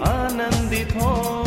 આનંદિત હો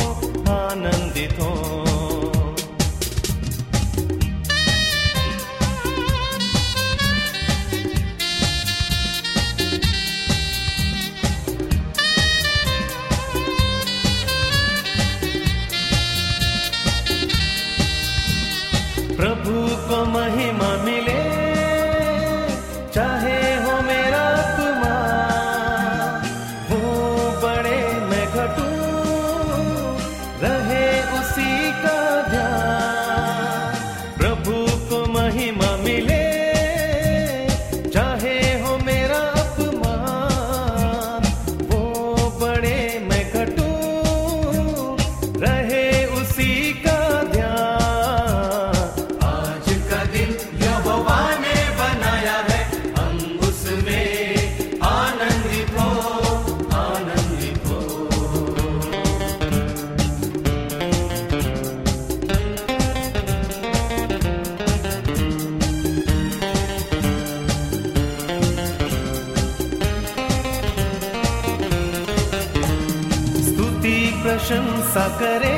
करे।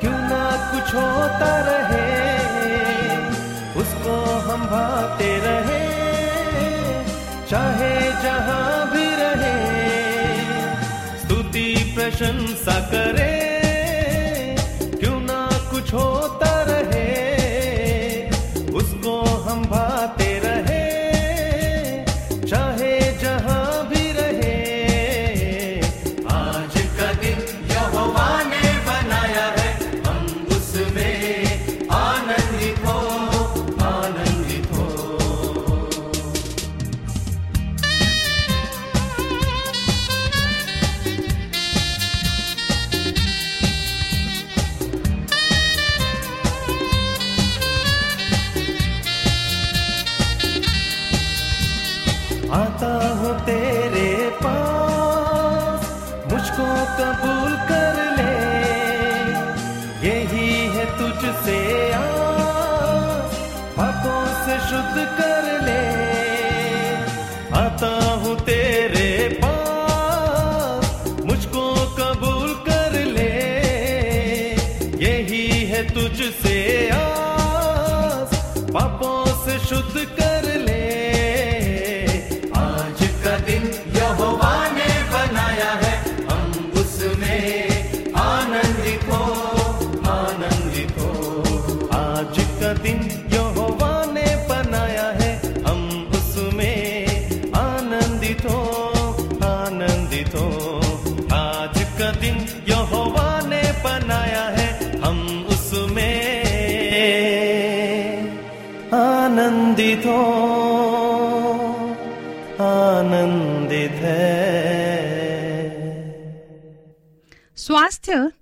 क्यों ना कुछ होता रहे, उसको हम भाते रहे। चाहे जहाँ भी रहे, स्तुति, प्रशंसा करे।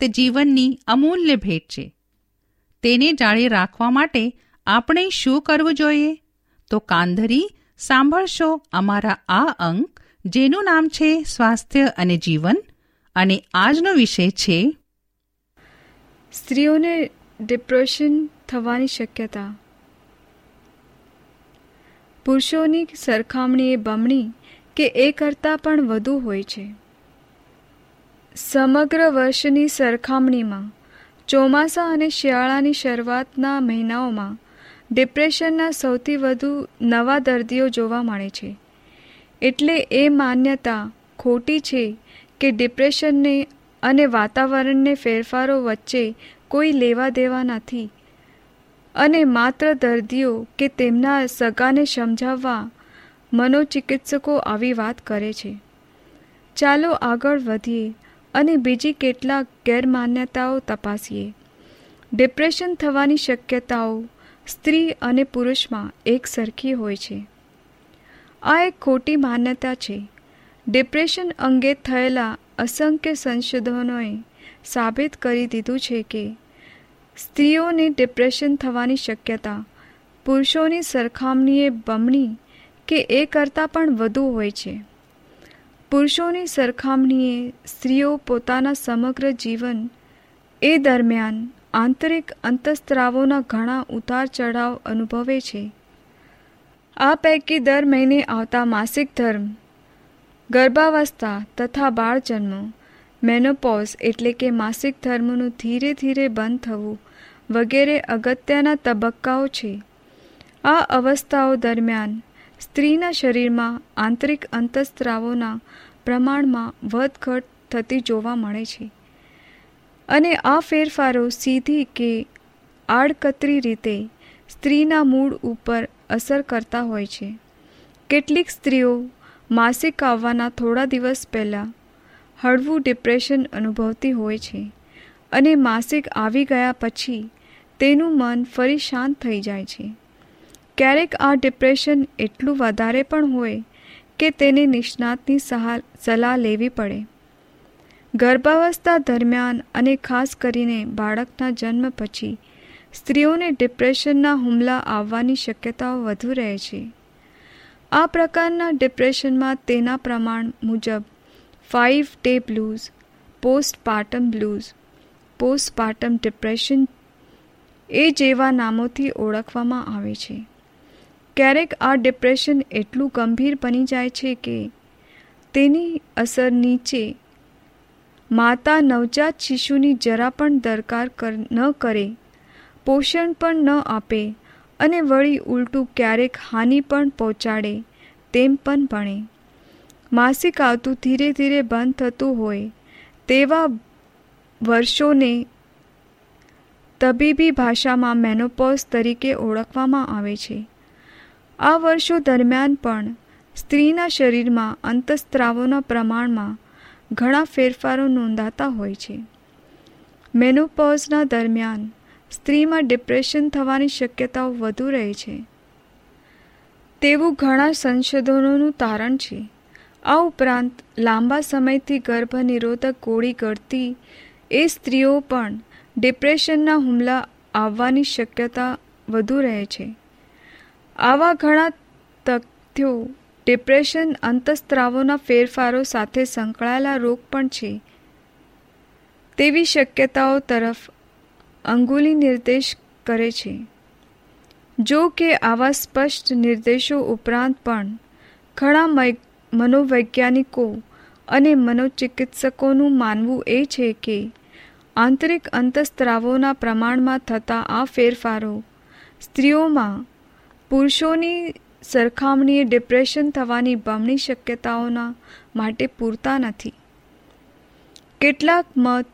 તે જીવનની અમૂલ્ય ભેટ છે. તેને જાળી રાખવા માટે આપણે શું કરવું જોઈએ? તો કાંધરી, સાંભળશો અમારા આ અંક જેનું નામ છે સ્વાસ્થ્ય અને જીવન, અને આજનો વિષય છે સ્ત્રીઓને ડિપ્રેશન થવાની શક્યતા. પુરુષોની સરખામણીએ બમણી કે એ કરતાં પણ વધુ હોય છે. સમગ્ર વર્ષની સરખામણીમાં, ચોમાસા અને શિયાળાની શરૂઆતના મહિનાઓમાં ડિપ્રેશનના સૌથી વધુ નવા દર્દીઓ જોવા મળે છે. એટલે એ માન્યતા ખોટી છે કે ડિપ્રેશનને અને વાતાવરણને ફેરફારો વચ્ચે કોઈ લેવા દેવા નથી. અને માત્ર દર્દીઓ કે તેમના સગાને સમજાવવા મનોચિકિત્સકો આવી વાત કરે છે. ચાલો આગળ વધીએ. અને બીજી કેટલાક ગેરમાન્યતાઓ તપાસીએ. ડિપ્રેશન થવાની શક્યતાઓ સ્ત્રી અને પુરુષમાં એક સરખી હોય છે. આ એક ખોટી માન્યતા છે. ડિપ્રેશન અંગે થયેલા અસંખ્ય સંશોધનોએ સાબિત કરી દીધું છે કે સ્ત્રીઓને ડિપ્રેશન થવાની શક્યતા, પુરુષોની સરખામણીએ બમણી કે એ કરતાં પણ વધુ હોય છે. પુરુષોની સરખામણીએ સ્ત્રીઓ પોતાના સમગ્ર જીવન એ દરમિયાન આંતરિક અંતસ્ત્રાવોના ઘણા ઉતાર ચઢાવ અનુભવે છે. આ પૈકી દર મહિને આવતા માસિક ધર્મ, ગર્ભાવસ્થા તથા બાળજન્મ, મેનોપોઝ એટલે કે માસિક ધર્મનું ધીરે ધીરે બંધ થવું વગેરે અગત્યના તબક્કાઓ છે. આ અવસ્થાઓ દરમિયાન સ્ત્રીના શરીરમાં આંતરિક અંતસ્ત્રાવોના પ્રમાણમાં વધઘટ થતી જોવા મળે છે. અને આ ફેરફારો સીધી કે આડકતરી રીતે સ્ત્રીના મૂળ ઉપર અસર કરતા હોય છે. કેટલીક સ્ત્રીઓ માસિક આવવાના થોડા દિવસ પહેલાં હળવું ડિપ્રેશન અનુભવતી હોય છે અને માસિક આવી ગયા પછી તેનું મન ફરી શાંત થઈ જાય છે. ક્યારેક આ ડિપ્રેશન એટલું વધારે પણ હોય કે તેને નિષ્ણાતની સલાહ લેવી પડે. ગર્ભાવસ્થા દરમિયાન અને ખાસ કરીને બાળકના જન્મ પછી સ્ત્રીઓને ડિપ્રેશનના હુમલા આવવાની શક્યતાઓ વધુ રહે છે. આ પ્રકારના ડિપ્રેશનમાં તેના પ્રમાણ મુજબ five day blues postpartum blues postpartum depression એ જેવા નામોથી ઓળખવામાં આવે છે. ક્યારેક આ ડિપ્રેશન એટલું ગંભીર બની જાય છે કે તેની અસર નીચે માતા નવજાત શિશુની જરા પણ દરકાર ન કરે, પોષણ પણ ન આપે અને વળી ઉલટું ક્યારેક હાનિ પણ પહોંચાડે તેમ પણ ભણે. માસિક આવતું ધીરે ધીરે બંધ થતું હોય તેવા વર્ષોને તબીબી ભાષામાં મેનોપોઝ તરીકે ઓળખવામાં આવે છે. આ વર્ષો દરમિયાન પણ સ્ત્રીના શરીરમાં અંતસ્ત્રાવોના પ્રમાણમાં ઘણા ફેરફારો નોંધાતા હોય છે. મેનોપોઝના દરમિયાન સ્ત્રીમાં ડિપ્રેશન થવાની શક્યતાઓ વધુ રહે છે. તેવું ઘણા સંશોધનોનું તારણ છે. આ ઉપરાંત લાંબા સમયથી ગર્ભ નિરોધક ગોળી ગળતી એ સ્ત્રીઓ પણ ડિપ્રેશનના હુમલા આવવાની શક્યતા વધુ રહે છે. આવા ઘણા તથ્યો ડિપ્રેશન અંતસ્ત્રાવોના ફેરફારો સાથે સંકળાયેલા રોગ પણ છે. તેવી શક્યતાઓ તરફ અંગુલી નિર્દેશ કરે છે. જો કે આવા સ્પષ્ટ નિર્દેશો ઉપરાંત પણ ઘણા મનોવૈજ્ઞાનિકો અને મનોચિકિત્સકોનું માનવું એ છે કે આંતરિક અંતસ્ત્રાવોના પ્રમાણમાં થતા આ ફેરફારો સ્ત્રીઓમાં પુરુષોની સરખામણીએ ડિપ્રેશન થવાની બમણી શક્યતાઓના માટે પૂરતા નથી. કેટલાક મત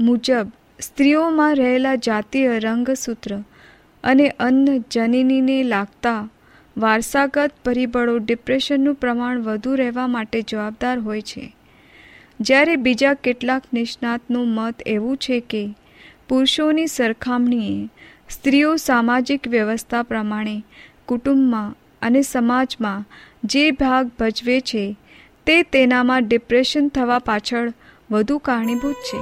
મુજબ, સ્ત્રીઓમાં રહેલા જાતીય રંગસૂત્ર અને અન્ન જનીનીને લાગતા વારસાગત પરિબળો ડિપ્રેશનનું પ્રમાણ વધુ રહેવા માટે જવાબદાર હોય છે. જ્યારે બીજા કેટલાક નિષ્ણાતનું મત એવું છે કે પુરુષોની સરખામણીએ સ્ત્રીઓ સામાજિક વ્યવસ્થા પ્રમાણે કુટુંબમાં અને સમાજમાં જે ભાગ ભજવે છે, તે તેનામાં ડિપ્રેશન થવા પાછળ વધુ કારણીભૂત છે.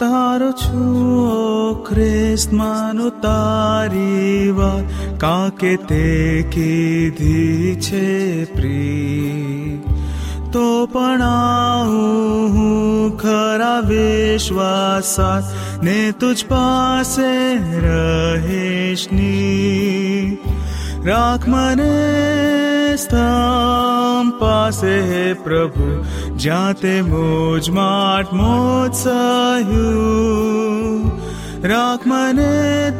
તારો છું ખ્રિસ્ત માનો તારી વાત. કાકે તે કીધી છે પ્રી તો પણ હું ખરા વિશ્વાસાત ને તુજ પાસે રહેશની રાખ મને સ્થામ પાસે હે પ્રભુ, જ્યાં તે મોજ માટ મોજ સહ્યું. રાખ મને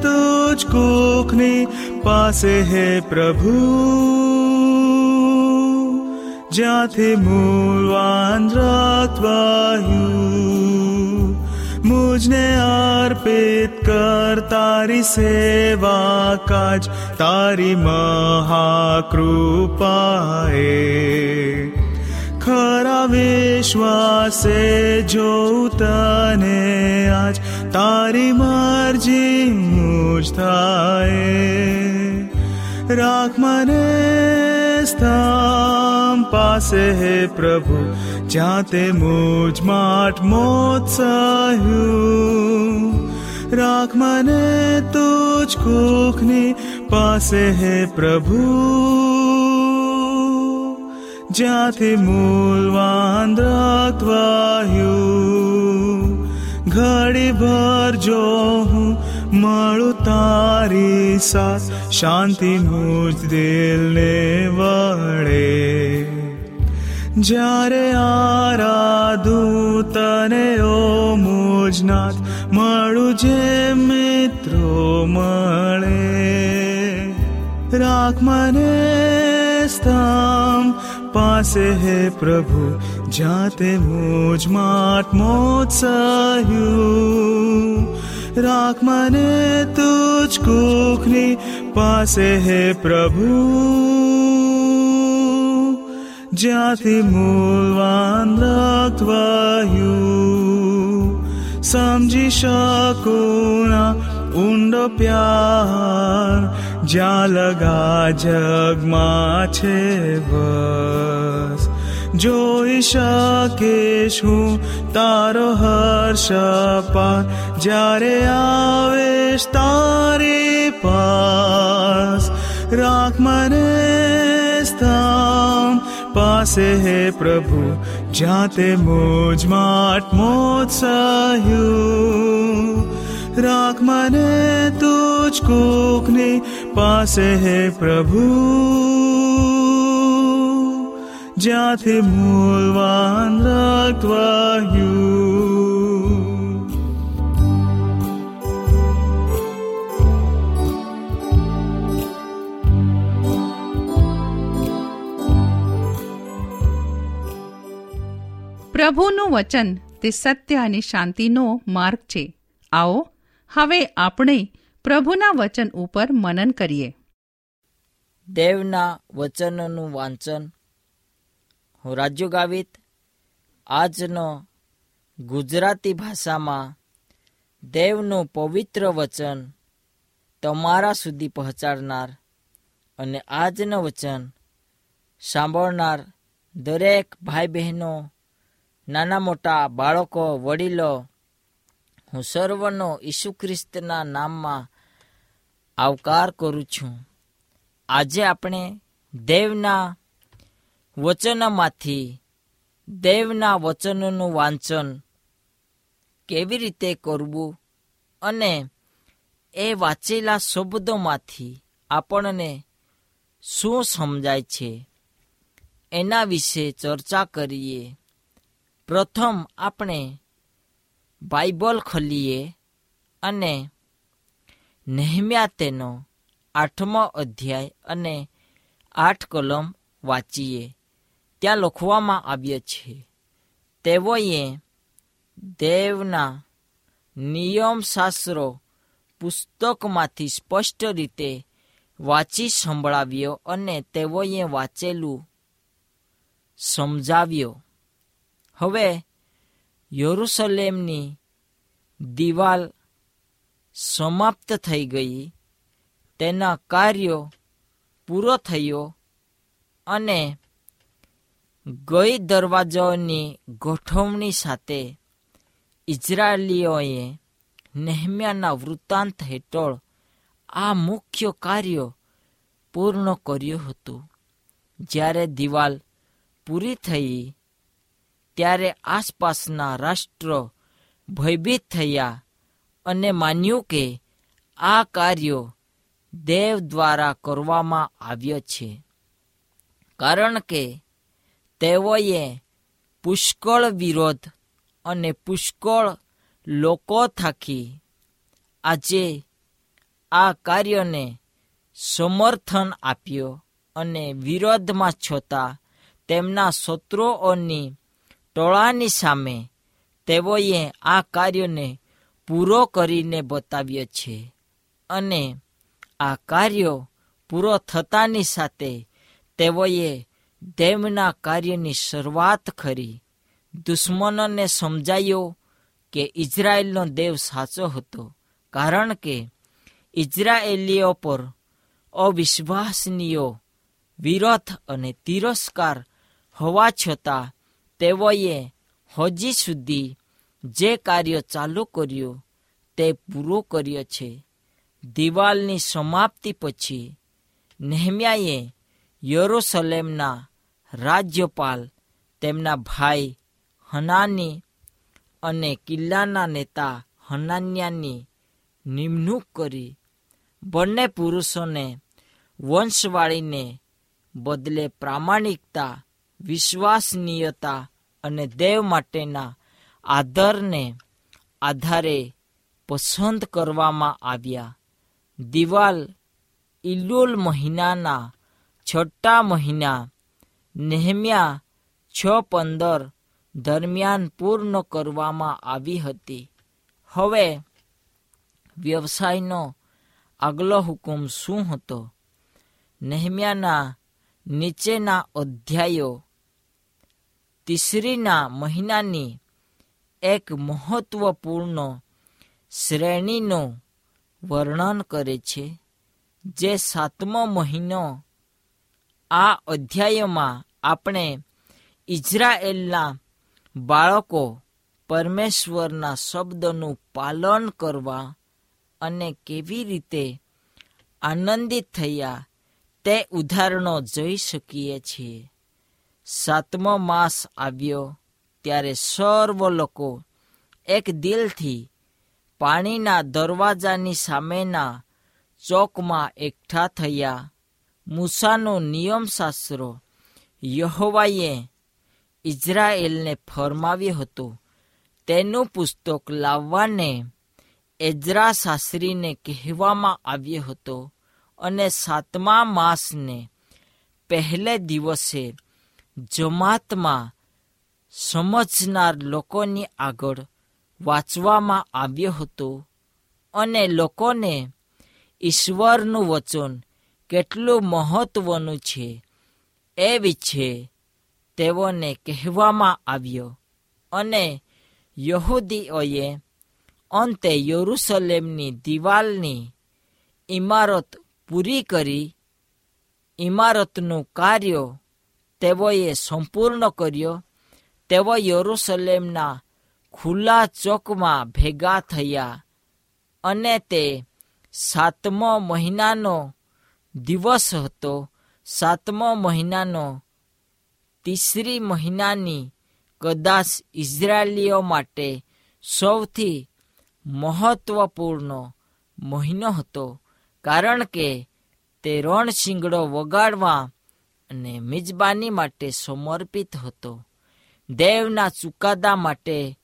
તુજ કોખની પાસે હે પ્રભુ જ્યાંથી મૂળવાન રક્ત વાહ્યું મુજને અર્પિત કર તારી સેવા કાજ તારી મહાકૃપાએ ખરા વિશ્વાસે જોઉં આજ તારી મરજી મુજ થાય. રાખ મને સ્થામ પાસે હે પ્રભુ, જ્યાં તે મુજ માટ મોત્સાહ્યું રાખ મને તુજ કુખની પાસે હે પ્રભુ. જ્યાંથી મૂલવાન વાહ્યું. ઘડી ભર જો હું મળું તારી સાથ, શાંતિ મુજ દિલને વળે. જ્યારે આરાધું તને, ઓ મુજનાથ, મળું જે મિત્રો મળે. રાખ મને સ્થામ પાસે હે પ્રભુ જાતે મુજ માટ મોત્સાહ્યું રાખ મને તુજ કુખની પાસે હે પ્રભુ જ્યાંથી મૂલવાન લખવાયું સમજી શકું ઊંડો પ્યાર જ્યાં લગા જગમાં છે બસ. જોઈ શકે શું તારો હર્ષ પાર. જ્યારે આવેશ તારી પાસ, રાખ મને સ્થાન. પાસે હે પ્રભુ, જ્યાં તે મુજ માટ મોત્સાહ્યું. રાખ મને તુજ કુકની પાસે હે પ્રભુ. જ્યાંથી મૂલવાન રક્તવાહ્યું. પ્રભુનું વચન તે સત્ય અને શાંતિનો માર્ગ છે. આવો, હવે આપણે પ્રભુના વચન ઉપર મનન કરીએ. દેવના વચનનું વાંચન. હું રાજ્ય ગાવિત આજનો ગુજરાતી ભાષામાં દેવનું પવિત્ર વચન તમારા સુધી પહોંચાડનાર અને આજનું વચન સાંભળનાર દરેક ભાઈ બહેનો નાના મોટા બાળકો, વડીલો, હું સર્વનો ઈસુ ખ્રિસ્તના નામમાં આવકાર કરું છું. આજે આપણે દેવના વચનમાંથી દેવના વચનનું વાંચન કેવી રીતે કરવું અને એ વાંચેલા શબ્દોમાંથી આપણને શું સમજાય છે એના વિશે ચર્ચા કરીએ. પ્રથમ આપણે બાઇબલ ખોલીએ અને નેહમ્યા તેનો આઠમો અધ્યાય અને આઠ કલમ વાંચીએ. ત્યાં લખવામાં આવ્યો છે, તેઓએ દેવના નિયમશાસ્ત્રો પુસ્તકમાંથી સ્પષ્ટ રીતે વાંચી સંભળાવ્યો અને તેઓએ વાંચેલું સમજાવ્યો. હવે યરુસલેમની દિવાલ સમાપ્ત થઈ ગઈ. તેના કાર્યો પૂરો થયો અને ગઈ દરવાજાઓની ગોઠવણી સાથે ઇઝરાયેલીઓએ નેહમ્યાના વૃત્તાંત હેઠળ આ મુખ્ય કાર્ય પૂર્ણ કર્યું હતું. જ્યારે દિવાલ પૂરી થઈ, ત્યારે આસપાસના રાષ્ટ્રો ભયભીત થયા. અને માન્યું કે આ કાર્યો દેવ દ્વારા કરવામાં આવ્યો છે. કારણ કે તેઓએ પુષ્કળ વિરોધ અને પુષ્કળ લોકો થાકી આજે આ કાર્યને સમર્થન આપ્યો અને વિરોધમાં છતાં તેમના શત્રુઓની ટોળાની સામે તેઓએ આ કાર્યને પૂરો કરીને બતાવ્યો છે. અને આ કાર્યો પૂરો થતાની સાથે તેઓએ તેમના કાર્યની શરૂઆત કરી. દુશ્મનોને સમજાયો કે ઇઝરાયેલનો દેવ સાચો હતો, કારણ કે ઇઝરાયેલીઓ પર અવિશ્વાસનીય વિરોધ અને તિરસ્કાર હોવા છતાં તેઓએ હજી સુધી જે કાર્ય ચાલુ કર્યું તે પૂરો કર્યો છે. દિવાલની સમાપ્તિ પછી નેહમ્યાએ યરુસલેમના રાજ્યપાલ, તેમના ભાઈ હનાની અને કિલ્લાના નેતા હનાન્યાની નિમણૂક કરી. બંને પુરુષોને વંશવાળીને બદલે પ્રામાણિકતા, વિશ્વાસનીયતા અને દેવ માટેના આદરને આધારે પસંદ કરવામાં આવ્યા. દિવાલ ઇલુલ મહિનાના છઠ્ઠા મહિના નેહમ્યા છ પંદર દરમિયાન પૂર્ણ કરવામાં આવી હતી. હવે વ્યવસાયનો આગલો હુકમ શું હતો? નેહમ્યાના નીચેના અધ્યાયો, તિસરીના મહિનાની એક મહત્વપૂર્ણ શ્રેણીનું વર્ણન કરે છે, જે સાતમો મહિનો આ અધ્યાયમાં આપણે ઇઝરાયેલના બાળકો પરમેશ્વરના શબ્દનું પાલન કરવા અને કેવી રીતે આનંદિત થયા તે ઉદાહરણો જોઈ શકીએ છીએ. સાતમો માસ આવ્યો. ત્યારે સર્વ લોકો એક દિલથી પાણીના દરવાજાની સામેના ચોકમાં એકઠા થયા. મૂસાનો નિયમશાસ્ત્રો યહોવાએ ઇઝરાયેલને ફરમાવ્યું હતું, તેનું પુસ્તક લાવવાને એજરા શાસ્ત્રીને કહેવામાં આવ્યો હતો અને સાતમા માસને પહેલે દિવસે જમાતમાં સમજનાર લોકોની આગળ વાંચવામાં આવ્યો હતો અને લોકોને ઈશ્વરનું વચન કેટલું મહત્વનું છે એ વિશે તેઓને કહેવામાં આવ્યો અને યહૂદીઓએ અંતે યરૂશલેમની દિવાલની ઇમારત પૂરી કરી, ઇમારતનું કાર્ય તેઓએ સંપૂર્ણ કર્યો તેઓ યરૂશલેમના ખુલ્લા ચોકમાં ભેગા થયા અને તે સાતમો મહિનાનો દિવસ હતો. સાતમો મહિનાનો તીસરી મહિનાની કદાચ ઇઝરાયેલીઓ માટે સૌથી મહત્વપૂર્ણ મહિનો હતો, કારણ કે તે રણશીંગડો વગાડવા અને મિજબાની માટે સમર્પિત હતો. દેવના ચુકાદા માટે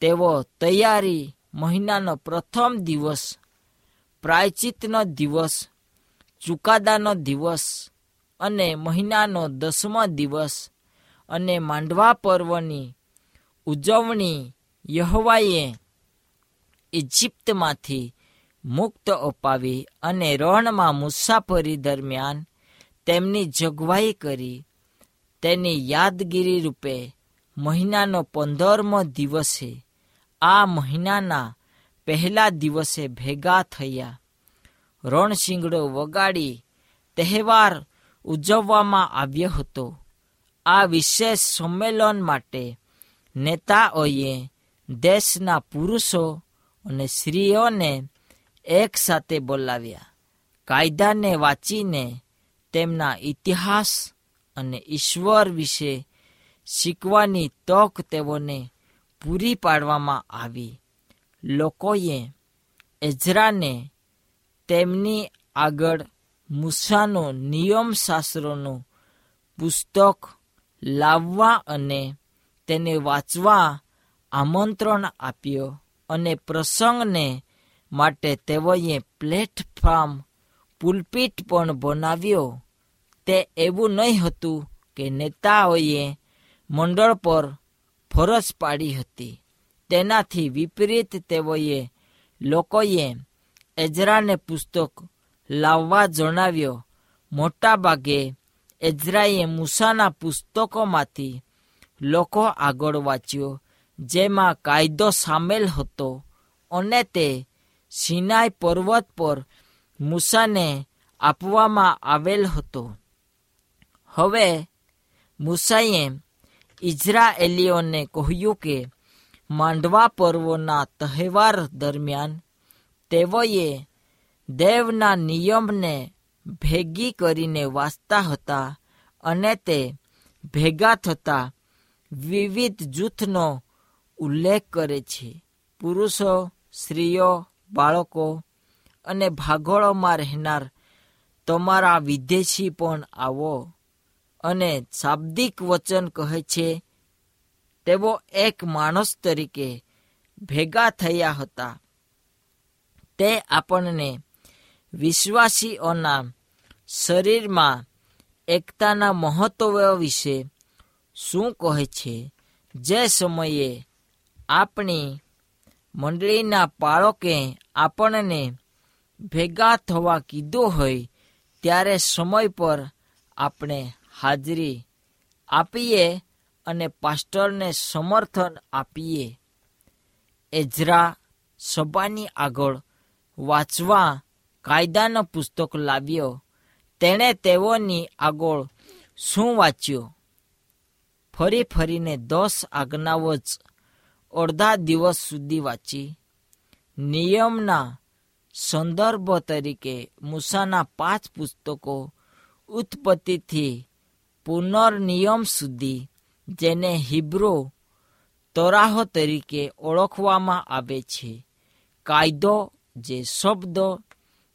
તેઓ તૈયારી મહિનાનો પ્રથમ દિવસ પ્રાયચિતનો દિવસ, ચુકાદાનો દિવસ અને મહિનાનો દસમો દિવસ અને માંડવા પર્વની ઉજવણી યહવાએ ઇજિપ્તમાંથી મુક્ત અપાવી અને રણમાં મુસાફરી દરમિયાન તેમની જોગવાઈ કરી, તેની યાદગીરી રૂપે મહિનાનો પંદરમો દિવસે. આ મહિનાના પહેલા દિવસે ભેગા થયા. રણશીંગડો વગાડી તહેવાર ઉજવવામાં આવ્યો હતો. આ વિશેષ સંમેલન માટે નેતાઓએ દેશના પુરુષો અને સ્ત્રીઓને એક સાથે બોલાવ્યા. કાયદાને વાંચીને તેમના ઇતિહાસ અને ઈશ્વર વિશે શીખવાની તક તેઓને પૂરી પાડવામાં આવી. લોકોએ એઝરાને તેમની આગળ મૂસાનો નિયમશાસ્ત્રોનું પુસ્તક લાવવા અને તેને વાંચવા આમંત્રણ આપ્યો અને પ્રસંગને માટે તેઓએ પ્લેટફોર્મ પુલપીટ પણ બનાવ્યો. તે એવું નહીં હતું કે નેતાઓએ મંડળ પર ફરજ પાડી હતી. તેનાથી વિપરીત તેઓએ લોકોએ એજરાને પુસ્તક લાવવા જણાવ્યો, મોટાભાગે એજરાએ મૂસાના પુસ્તકોમાંથી લોકો આગળ વાંચ્યો, જેમાં કાયદો સામેલ હતો અને તે સિનાઈ પર્વત પર મૂસાને આપવામાં આવેલ હતો. હવે મૂસાએ ઇઝરાયેલીઓને કહ્યું કે, માંડવા પર્વના તહેવાર દરમિયાન તેઓએ દેવના નિયમને ભેગી કરીને વાંચતા હતા અને તે ભેગા થતા વિવિધ જૂથનો ઉલ્લેખ કરે છે. પુરુષો, સ્ત્રીઓ, બાળકો અને ભાગોળોમાં રહેનાર તમારા વિદેશી પણ આવો. અને શાબ્દિક વચન કહે છે, તેઓ એક માણસ તરીકે ભેગા થયા હતા. તે આપણને વિશ્વાસીઓના શરીરમાં એકતાના મહત્વ વિશે શું કહે છે? જે સમયે આપણી મંડળીના બાળકે આપણને ભેગા થવા કીધું હોય, ત્યારે સમય પર આપણે હાજરી આપીએ અને પાસ્ટરને સમર્થન આપીએ. એજરા સભાની આગળ વાંચવા કાયદાનો પુસ્તક લાવ્યો. તેણે તેઓની આગળ શું વાંચ્યું? ફરી ફરીને દસ આજ્ઞાઓ જ અડધા દિવસ સુધી વાંચી. નિયમના સંદર્ભ તરીકે મૂસાના પાંચ પુસ્તકો ઉત્પત્તિથી પુનર્નિયમ સુધી જેને હિબ્રો તરાહો તરીકે ઓળખવામાં આવે છે. કાયદો જે શબ્દો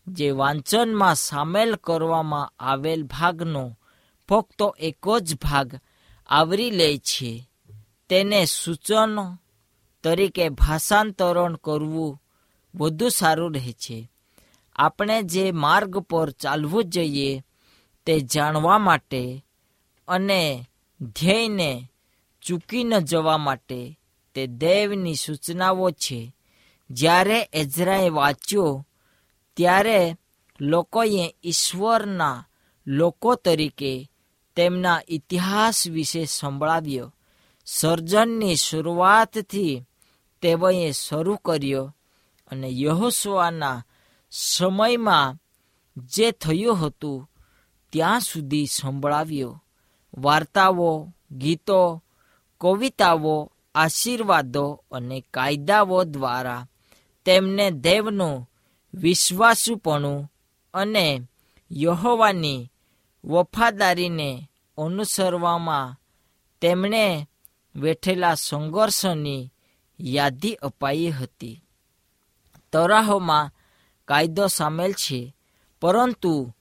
જે વાંચનમાં સામેલ કરવામાં આવેલ ભાગનો ફક્ત એક જ ભાગ આવરી લે છે. તેને સૂચનો તરીકે ભાષાંતરણ કરવું વધુ સારું રહે છે. આપણે જે માર્ગ પર ચાલવું જોઈએ તે જાણવા માટે અને ધ્યેયને ચૂકી ન જવા માટે તે દૈવની સૂચનાઓ છે. જ્યારે એઝરાએ વાંચ્યો, ત્યારે લોકોએ ઈશ્વરના લોકો તરીકે તેમના ઇતિહાસ વિશે સંભળાવ્યો. સર્જનની શરૂઆતથી તેઓએ શરૂ કર્યો અને યહોસવાના સમયમાં જે થયું હતું, ત્યાં સુધી સંભળાવ્યો. વાર્તાઓ, ગીતો, કવિતાઓ, આશીર્વાદો અને કાયદાઓ દ્વારા તેમને દેવનું વિશ્વાસુપણું અને યહોવાની વફાદારીને અનુસરવામાં તેમણે વેઠેલા સંઘર્ષની યાદી અપાઈ હતી. તરાહોમાં કાયદો સામેલ છે, પરંતુ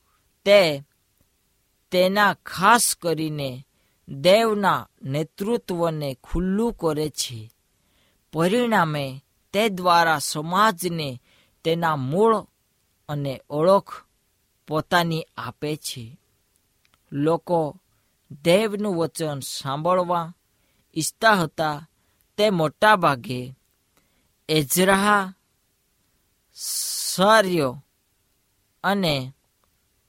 તે તેના ખાસ કરીને દેવના નેતૃત્વને ખુલ્લું કરે છે. પરિણામે તે દ્વારા સમાજને તેના મૂળ અને ઓળખ પોતાની આપે છે. લોકો દેવનું વચન સાંભળવા ઈચ્છતા હતા તે મોટા ભાગે એઝરાહ, સાર્યો અને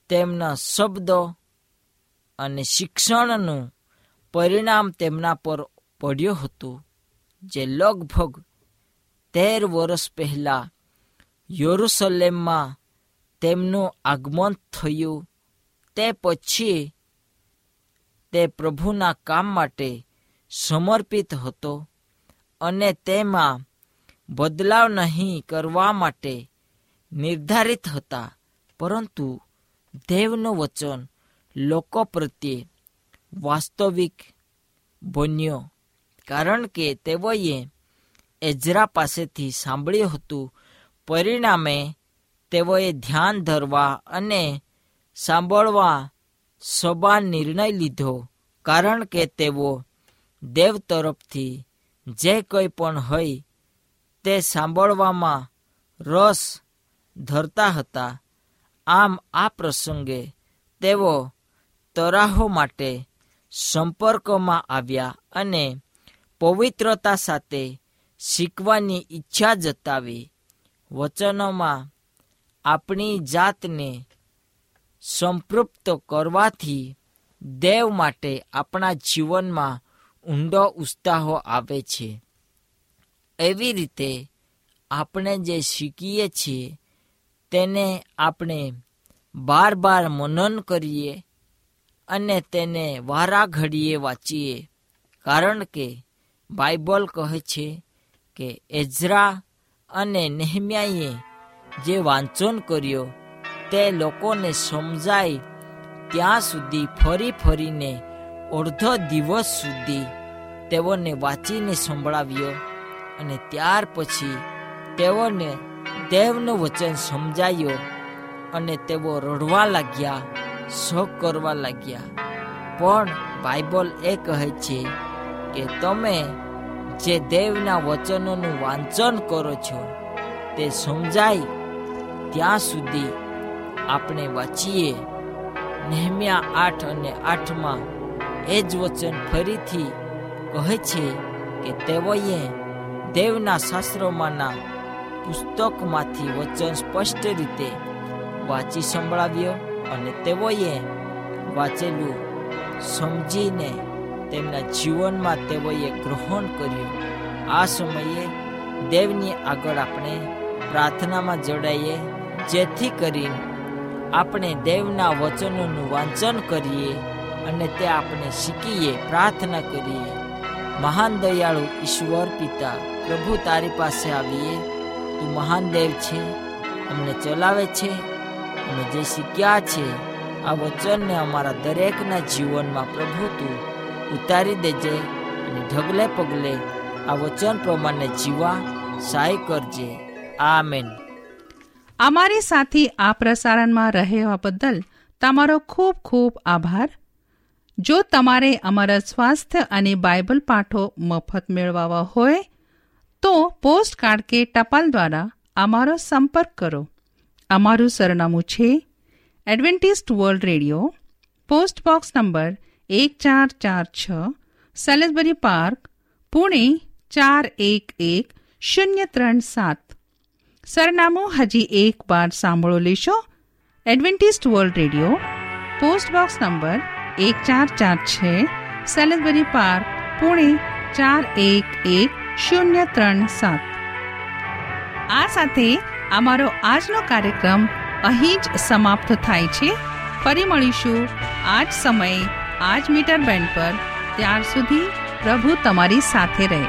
તેમના શબ્દો અને શિક્ષણનું પરિણામ તેમના પર પડ્યું હતું. જે લગભગ તેર વર્ષ પહેલાં યરુસલેમમાં તેમનું આગમન થયું, તે પછી તે પ્રભુના કામ માટે સમર્પિત હતો અને તેમાં બદલાવ નહીં કરવા માટે નિર્ધારિત હતા. પરંતુ દેવનું વચન લોકો પ્રત્યે વાસ્તવિક બન્યો. કારણ કે તેઓએ એજરા પાસેથી સાંભળ્યું હતું, પરિણામે તેઓએ ધ્યાન ધરવા અને સાંભળવા સભા નિર્ણય લીધો, કારણ કે તેઓ દેવ તરફથી જે કંઈ પણ હોય તે સાંભળવામાં રસ ધરતા હતા. આમ આ પ્રસંગે તેઓ તરાહો માટે સંપર્કમાં આવ્યા અને પવિત્રતા સાથે શીખવાની ઈચ્છા જતાવી. વચનોમાં આપણી જાતને સંપૃપ્ત કરવાથી દેવ માટે આપણા જીવનમાં ઊંડો ઉત્સાહો આવે છે. એવી રીતે આપણે જે શીખીએ છીએ, તેને આપણે બાર બાર મનન કરીએ અને તેને વારા ઘડીએ વાંચીએ. કારણ કે બાઇબલ કહે છે કે એઝરા અને નેહમ્યાએ જે વાંચન કર્યો તે લોકોને સમજાય ત્યાં સુધી ફરી ફરીને અડધો દિવસ સુધી તેઓને વાંચીને સંભળાવ્યો અને ત્યાર પછી તેઓને દેવનું વચન સમજાયો અને તેઓ રડવા લાગ્યા શોક કરવા લાગ્યા. પણ બાઇબલ એ કહે છે કે તમે જે દેવના વચનોનું વાંચન કરો છો, તે સમજાય ત્યાં સુધી આપણે વાંચીએ. નેહમ્યા આઠ અને આઠમાં એ જ વચન ફરીથી કહે છે કે તેઓએ દેવના શાસ્ત્રોમાંના પુસ્તકમાંથી વચન સ્પષ્ટ રીતે વાંચી સંભળાવ્યો. અને તેઓએ વાંચેલું, સમજીને તેમના જીવનમાં તેઓએ ગ્રહણ કર્યું. આ સમયે દેવની આગળ આપણે પ્રાર્થનામાં જોડાઈએ, જેથી કરીને આપણે દેવના વચનોનું વાંચન કરીએ અને તે આપણે શીખીએ, પ્રાર્થના કરીએ. મહાન દયાળુ ઈશ્વર પિતા, પ્રભુ તારી પાસે આવીએ. તું મહાન દેવ છે, અમને ચલાવે છે અને જે શીખ્યા છે, આ વચનને અમારા દરેકના જીવનમાં પ્રભુ તું ઉતારી દેજે અને ઢગલે પગલે આ વચન પ્રમાણે જીવા સહાય કરજે. આમેન. અમારી સાથે આ પ્રસારણમાં રહેવા બદલ તમારો ખૂબ ખૂબ આભાર. જો તમારે અમારા સ્વાસ્થ્ય અને બાઇબલ પાઠો મફત મેળવવા હોય, તો પોસ્ટ કાર્ડ કે ટપાલ દ્વારા અમારો સંપર્ક કરો. અમારું સરનામું છે Adventist World Radio, post box number એક ચાર ચાર છ, સેલેસબરી પાર્ક, પુણે ચાર એક એક, શૂન્ય ત્રણ સાત. સરનામું હજી એક વાર સાંભળો લેશો. Adventist World Radio, post box number એક ચાર ચાર છે, સેલેસબરી પાર્ક, પુણે ચાર એક એક, શૂન્ય ત્રણ સાત. આ સાથે અમારો આજનો કાર્યક્રમ અહીં જ સમાપ્ત થાય છે. ફરી મળીશું આ સમયે આ જ મીટર બેન્ડ પર. ત્યાર સુધી પ્રભુ તમારી સાથે રહે.